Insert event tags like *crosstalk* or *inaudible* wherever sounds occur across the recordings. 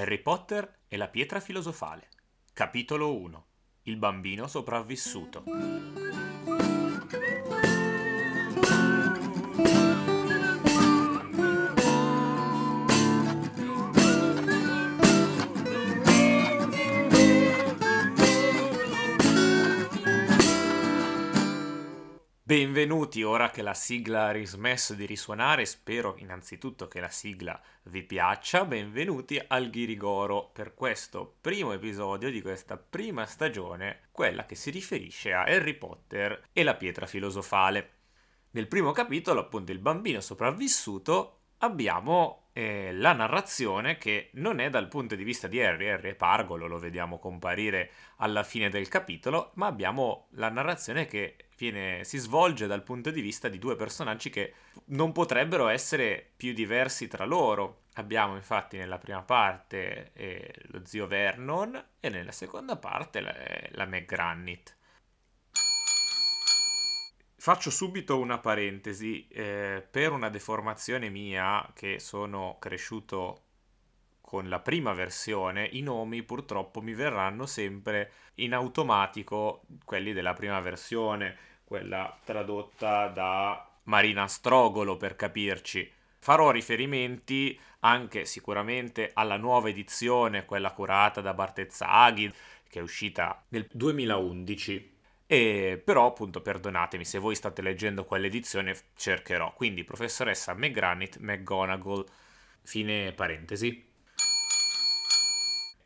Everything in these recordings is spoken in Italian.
Harry Potter e la pietra filosofale. Capitolo 1. Il bambino sopravvissuto. Benvenuti ora che la sigla ha rismesso di risuonare, spero innanzitutto che la sigla vi piaccia, benvenuti al Ghirigoro per questo primo episodio di questa prima stagione, quella che si riferisce a Harry Potter e la pietra filosofale. Nel primo capitolo, appunto, il bambino sopravvissuto, abbiamo eh, la narrazione che non è dal punto di vista di Harry, Harry è pargolo, lo vediamo comparire alla fine del capitolo, ma abbiamo la narrazione che viene, si svolge dal punto di vista di due personaggi che non potrebbero essere più diversi tra loro. Abbiamo infatti nella prima parte eh, lo zio Vernon e nella seconda parte la, la McGrannit. Faccio subito una parentesi, eh, per una deformazione mia che sono cresciuto con la prima versione, i nomi purtroppo mi verranno sempre in automatico quelli della prima versione quella tradotta da Marina Strogolo per capirci. Farò riferimenti anche sicuramente alla nuova edizione, quella curata da Bartezzaghi, che è uscita nel 2011. E però appunto perdonatemi se voi state leggendo quell'edizione cercherò. Quindi professoressa McGranit, McGonagall, fine parentesi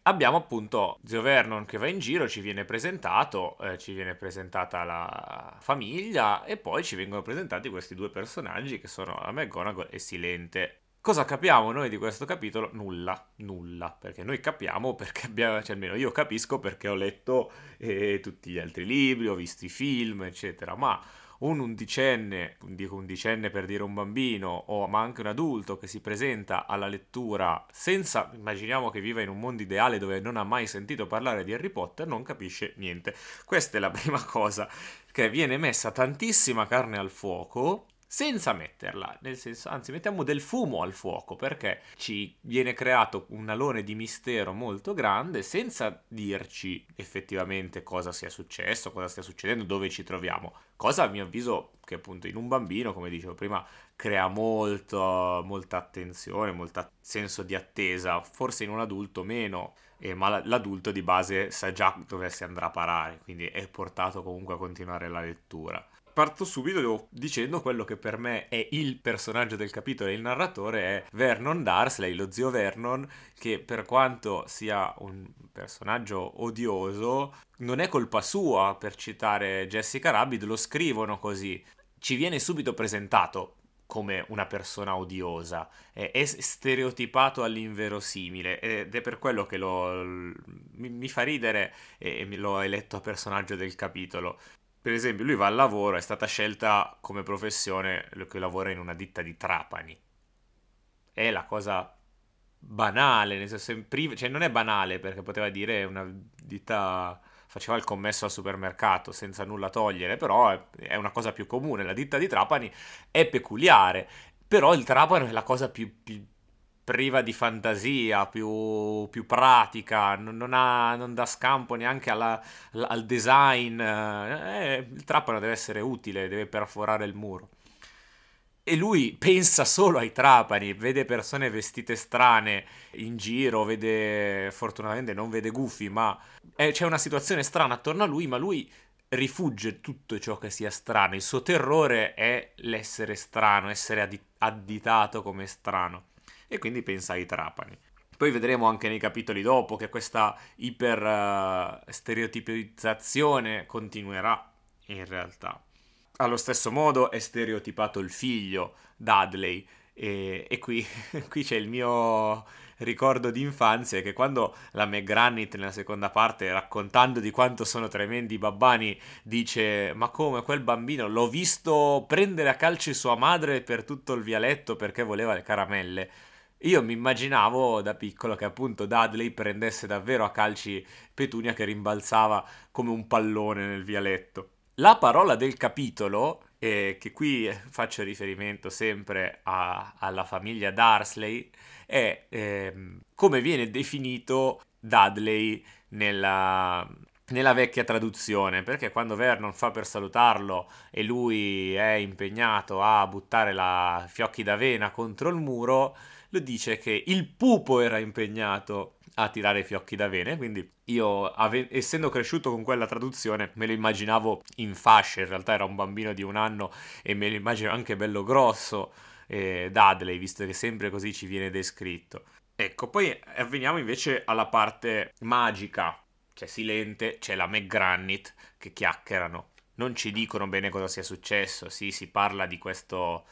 abbiamo appunto Zio Vernon che va in giro, ci viene presentato, eh, ci viene presentata la famiglia e poi ci vengono presentati questi due personaggi che sono la McGonagall e Silente. Cosa capiamo noi di questo capitolo? Nulla, nulla, perché noi capiamo perché abbiamo, cioè almeno io capisco perché ho letto eh, tutti gli altri libri, ho visto i film, eccetera, ma un undicenne, dico undicenne per dire un bambino, o ma anche un adulto che si presenta alla lettura senza, immaginiamo che viva in un mondo ideale dove non ha mai sentito parlare di Harry Potter, non capisce niente. Questa è la prima *laughs* cosa, che viene messa tantissima carne al fuoco senza metterla, nel senso, anzi mettiamo del fumo al fuoco perché ci viene creato un alone di mistero molto grande senza dirci effettivamente cosa sia successo, cosa stia succedendo, dove ci troviamo. Cosa a mio avviso che appunto in un bambino, come dicevo prima, crea molto, molta attenzione, molto senso di attesa, forse in un adulto meno. Eh, ma l'adulto di base sa già dove si andrà a parare, quindi è portato comunque a continuare la lettura parto subito dicendo quello che per me è il personaggio del capitolo e il narratore è Vernon Darsley, lo zio Vernon, che per quanto sia un personaggio odioso, non è colpa sua, per citare Jessica Rabbit, lo scrivono così. Ci viene subito presentato come una persona odiosa, è, stereotipato all'inverosimile ed è per quello che lo, mi, fa ridere e, e l'ho eletto personaggio del capitolo per esempio, lui va al lavoro, è stata scelta come professione che lavora in una ditta di Trapani. È la cosa banale, nel senso, priv- cioè non è banale perché poteva dire una ditta faceva il commesso al supermercato senza nulla togliere, però è, una cosa più comune. La ditta di Trapani è peculiare, però il Trapani è la cosa più, più priva di fantasia, più, più pratica, non, non, ha, non, dà scampo neanche alla, al design. Eh, il trapano deve essere utile, deve perforare il muro. E lui pensa solo ai trapani, vede persone vestite strane in giro, vede, fortunatamente non vede gufi, ma è, c'è una situazione strana attorno a lui, ma lui rifugge tutto ciò che sia strano. Il suo terrore è l'essere strano, essere additato come strano e quindi pensa ai trapani. Poi vedremo anche nei capitoli dopo che questa iper uh, stereotipizzazione continuerà in realtà. Allo stesso modo è stereotipato il figlio Dudley e, e qui, *laughs* qui, c'è il mio ricordo di infanzia che quando la McGranit nella seconda parte raccontando di quanto sono tremendi i babbani dice ma come quel bambino l'ho visto prendere a calci sua madre per tutto il vialetto perché voleva le caramelle io mi immaginavo da piccolo che appunto Dudley prendesse davvero a calci Petunia che rimbalzava come un pallone nel vialetto. La parola del capitolo, eh, che qui faccio riferimento sempre a, alla famiglia Darsley, è ehm, come viene definito Dudley nella, nella vecchia traduzione, perché quando Vernon fa per salutarlo e lui è impegnato a buttare la fiocchi d'avena contro il muro, lo dice che il pupo era impegnato a tirare i fiocchi d'avena, quindi io, ave- essendo cresciuto con quella traduzione, me lo immaginavo in fascia, in realtà era un bambino di un anno e me lo immagino anche bello grosso, eh, Dudley, visto che sempre così ci viene descritto. Ecco, poi veniamo invece alla parte magica, c'è Silente, c'è la McGranit che chiacchierano, non ci dicono bene cosa sia successo, sì, si parla di questa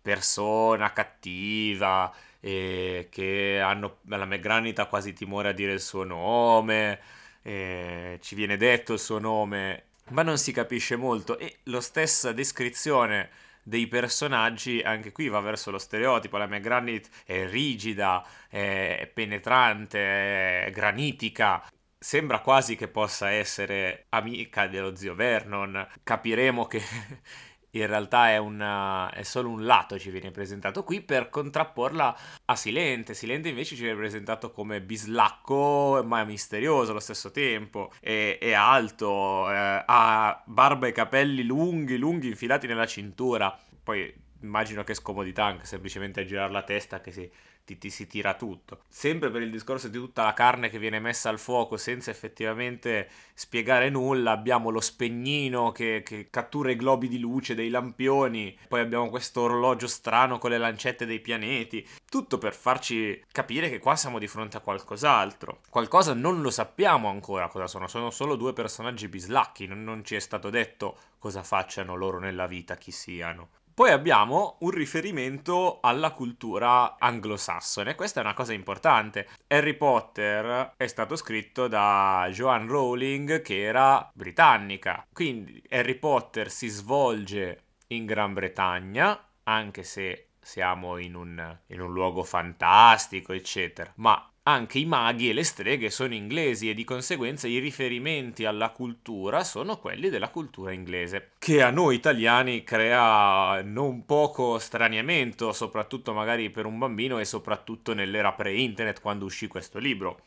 persona cattiva, eh, che hanno, la McGranit ha quasi timore a dire il suo nome, eh, ci viene detto il suo nome, ma non si capisce molto. E la stessa descrizione dei personaggi anche qui va verso lo stereotipo, la McGranit è rigida, è penetrante, è granitica, sembra quasi che possa essere amica dello zio Vernon. Capiremo che *laughs* in realtà è, una, è, solo un lato ci viene presentato qui per contrapporla a Silente. Silente invece ci viene presentato come bislacco ma misterioso allo stesso tempo. È, è alto, eh, ha barba e capelli lunghi, lunghi infilati nella cintura. Poi immagino che scomodità anche semplicemente a girare la testa che si ti, ti, si tira tutto. Sempre per il discorso di tutta la carne che viene messa al fuoco senza effettivamente spiegare nulla, abbiamo lo spegnino che, che cattura i globi di luce dei lampioni, poi abbiamo questo orologio strano con le lancette dei pianeti, tutto per farci capire che qua siamo di fronte a qualcos'altro. Qualcosa non lo sappiamo ancora cosa sono, sono solo due personaggi bislacchi, non, non ci è stato detto cosa facciano loro nella vita, chi siano. Poi abbiamo un riferimento alla cultura anglosassone, questa è una cosa importante. Harry Potter è stato scritto da Joanne Rowling che era britannica, quindi Harry Potter si svolge in Gran Bretagna, anche se siamo in un, in un luogo fantastico, eccetera, ma anche i maghi e le streghe sono inglesi e di conseguenza i riferimenti alla cultura sono quelli della cultura inglese, che a noi italiani crea non poco straniamento, soprattutto magari per un bambino e soprattutto nell'era pre-internet quando uscì questo libro.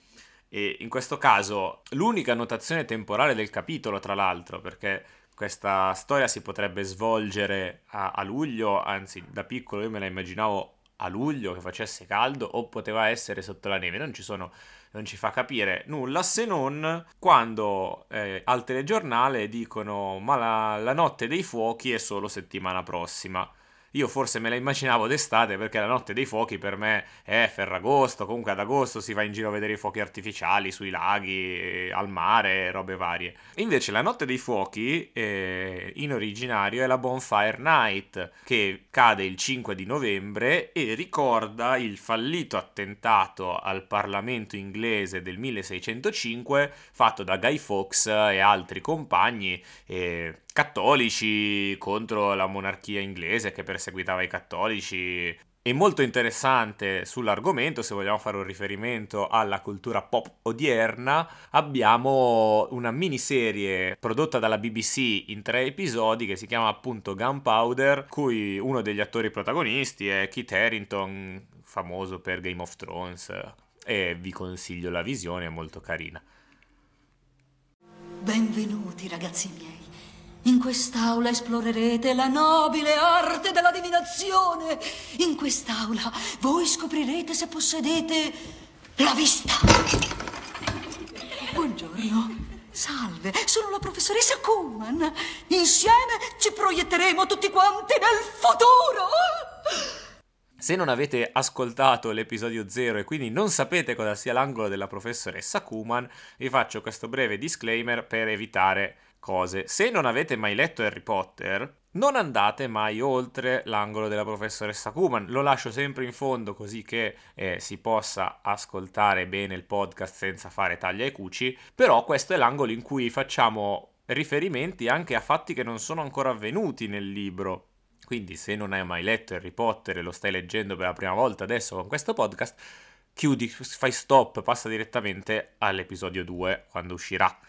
E in questo caso l'unica notazione temporale del capitolo, tra l'altro, perché questa storia si potrebbe svolgere a, a luglio, anzi da piccolo io me la immaginavo a luglio che facesse caldo o poteva essere sotto la neve, non ci sono non ci fa capire nulla se non quando eh, al telegiornale dicono ma la, la notte dei fuochi è solo settimana prossima io forse me la immaginavo d'estate perché la notte dei fuochi per me è Ferragosto, comunque ad agosto si va in giro a vedere i fuochi artificiali sui laghi, al mare, robe varie. Invece la notte dei fuochi eh, in originario è la Bonfire Night che cade il 5 di novembre e ricorda il fallito attentato al Parlamento inglese del 1605 fatto da Guy Fawkes e altri compagni. Eh, cattolici contro la monarchia inglese che perseguitava i cattolici. È molto interessante sull'argomento, se vogliamo fare un riferimento alla cultura pop odierna, abbiamo una miniserie prodotta dalla BBC in tre episodi che si chiama appunto Gunpowder, cui uno degli attori protagonisti è Kit Harington, famoso per Game of Thrones, e vi consiglio la visione, è molto carina. Benvenuti ragazzi miei. In quest'aula esplorerete la nobile arte della divinazione. In quest'aula voi scoprirete se possedete la vista. Buongiorno. Salve, sono la professoressa Kuhlman. Insieme ci proietteremo tutti quanti nel futuro. Se non avete ascoltato l'episodio 0 e quindi non sapete cosa sia l'angolo della professoressa Kuhlman, vi faccio questo breve disclaimer per evitare cose. Se non avete mai letto Harry Potter, non andate mai oltre l'angolo della professoressa Kuman. Lo lascio sempre in fondo così che eh, si possa ascoltare bene il podcast senza fare taglia e cuci. Però questo è l'angolo in cui facciamo riferimenti anche a fatti che non sono ancora avvenuti nel libro. Quindi se non hai mai letto Harry Potter e lo stai leggendo per la prima volta adesso con questo podcast, chiudi, fai stop, passa direttamente all'episodio 2 quando uscirà.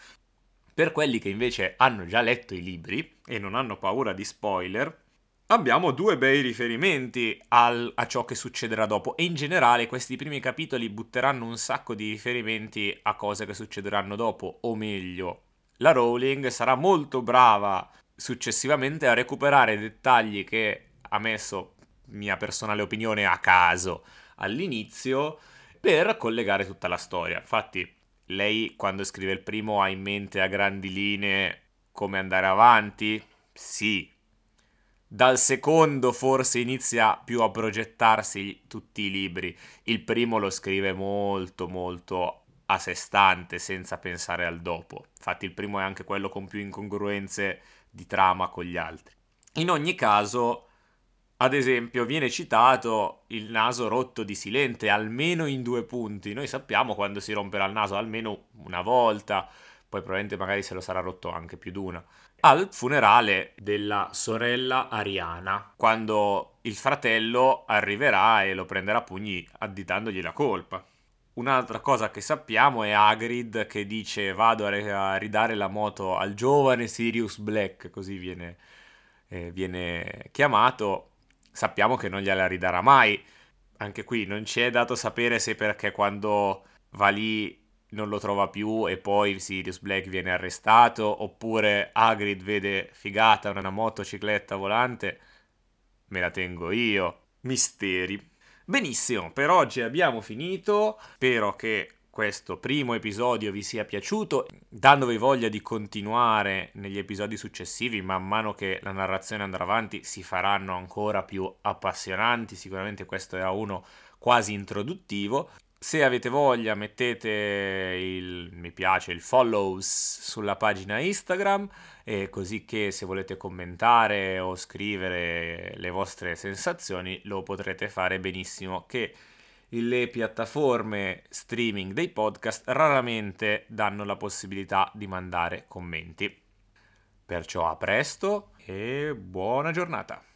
Per quelli che invece hanno già letto i libri e non hanno paura di spoiler, abbiamo due bei riferimenti al, a ciò che succederà dopo e in generale questi primi capitoli butteranno un sacco di riferimenti a cose che succederanno dopo, o meglio, la Rowling sarà molto brava successivamente a recuperare dettagli che ha messo, mia personale opinione, a caso all'inizio per collegare tutta la storia. Infatti, lei quando scrive il primo ha in mente a grandi linee come andare avanti? Sì, dal secondo forse inizia più a progettarsi tutti i libri. Il primo lo scrive molto molto a sé stante, senza pensare al dopo. Infatti il primo è anche quello con più incongruenze di trama con gli altri. In ogni caso, ad esempio, viene citato il naso rotto di Silente almeno in due punti. Noi sappiamo quando si romperà il naso almeno una volta, poi probabilmente magari se lo sarà rotto anche più di una al funerale della sorella Ariana, quando il fratello arriverà e lo prenderà a pugni additandogli la colpa. Un'altra cosa che sappiamo è Hagrid che dice vado a ridare la moto al giovane Sirius Black, così viene, eh, viene chiamato. Sappiamo che non gliela ridarà mai. Anche qui non ci è dato sapere se perché quando va lì non lo trova più e poi Sirius Black viene arrestato, oppure Hagrid vede figata una motocicletta volante, me la tengo io. Misteri. Benissimo, per oggi abbiamo finito. Spero che questo primo episodio vi sia piaciuto, dandovi voglia di continuare negli episodi successivi, man mano che la narrazione andrà avanti si faranno ancora più appassionanti, sicuramente questo era uno quasi introduttivo. Se avete voglia mettete il mi piace, il follows sulla pagina Instagram, così che se volete commentare o scrivere le vostre sensazioni lo potrete fare benissimo, che le piattaforme streaming dei podcast raramente danno la possibilità di mandare commenti. Perciò a presto e buona giornata!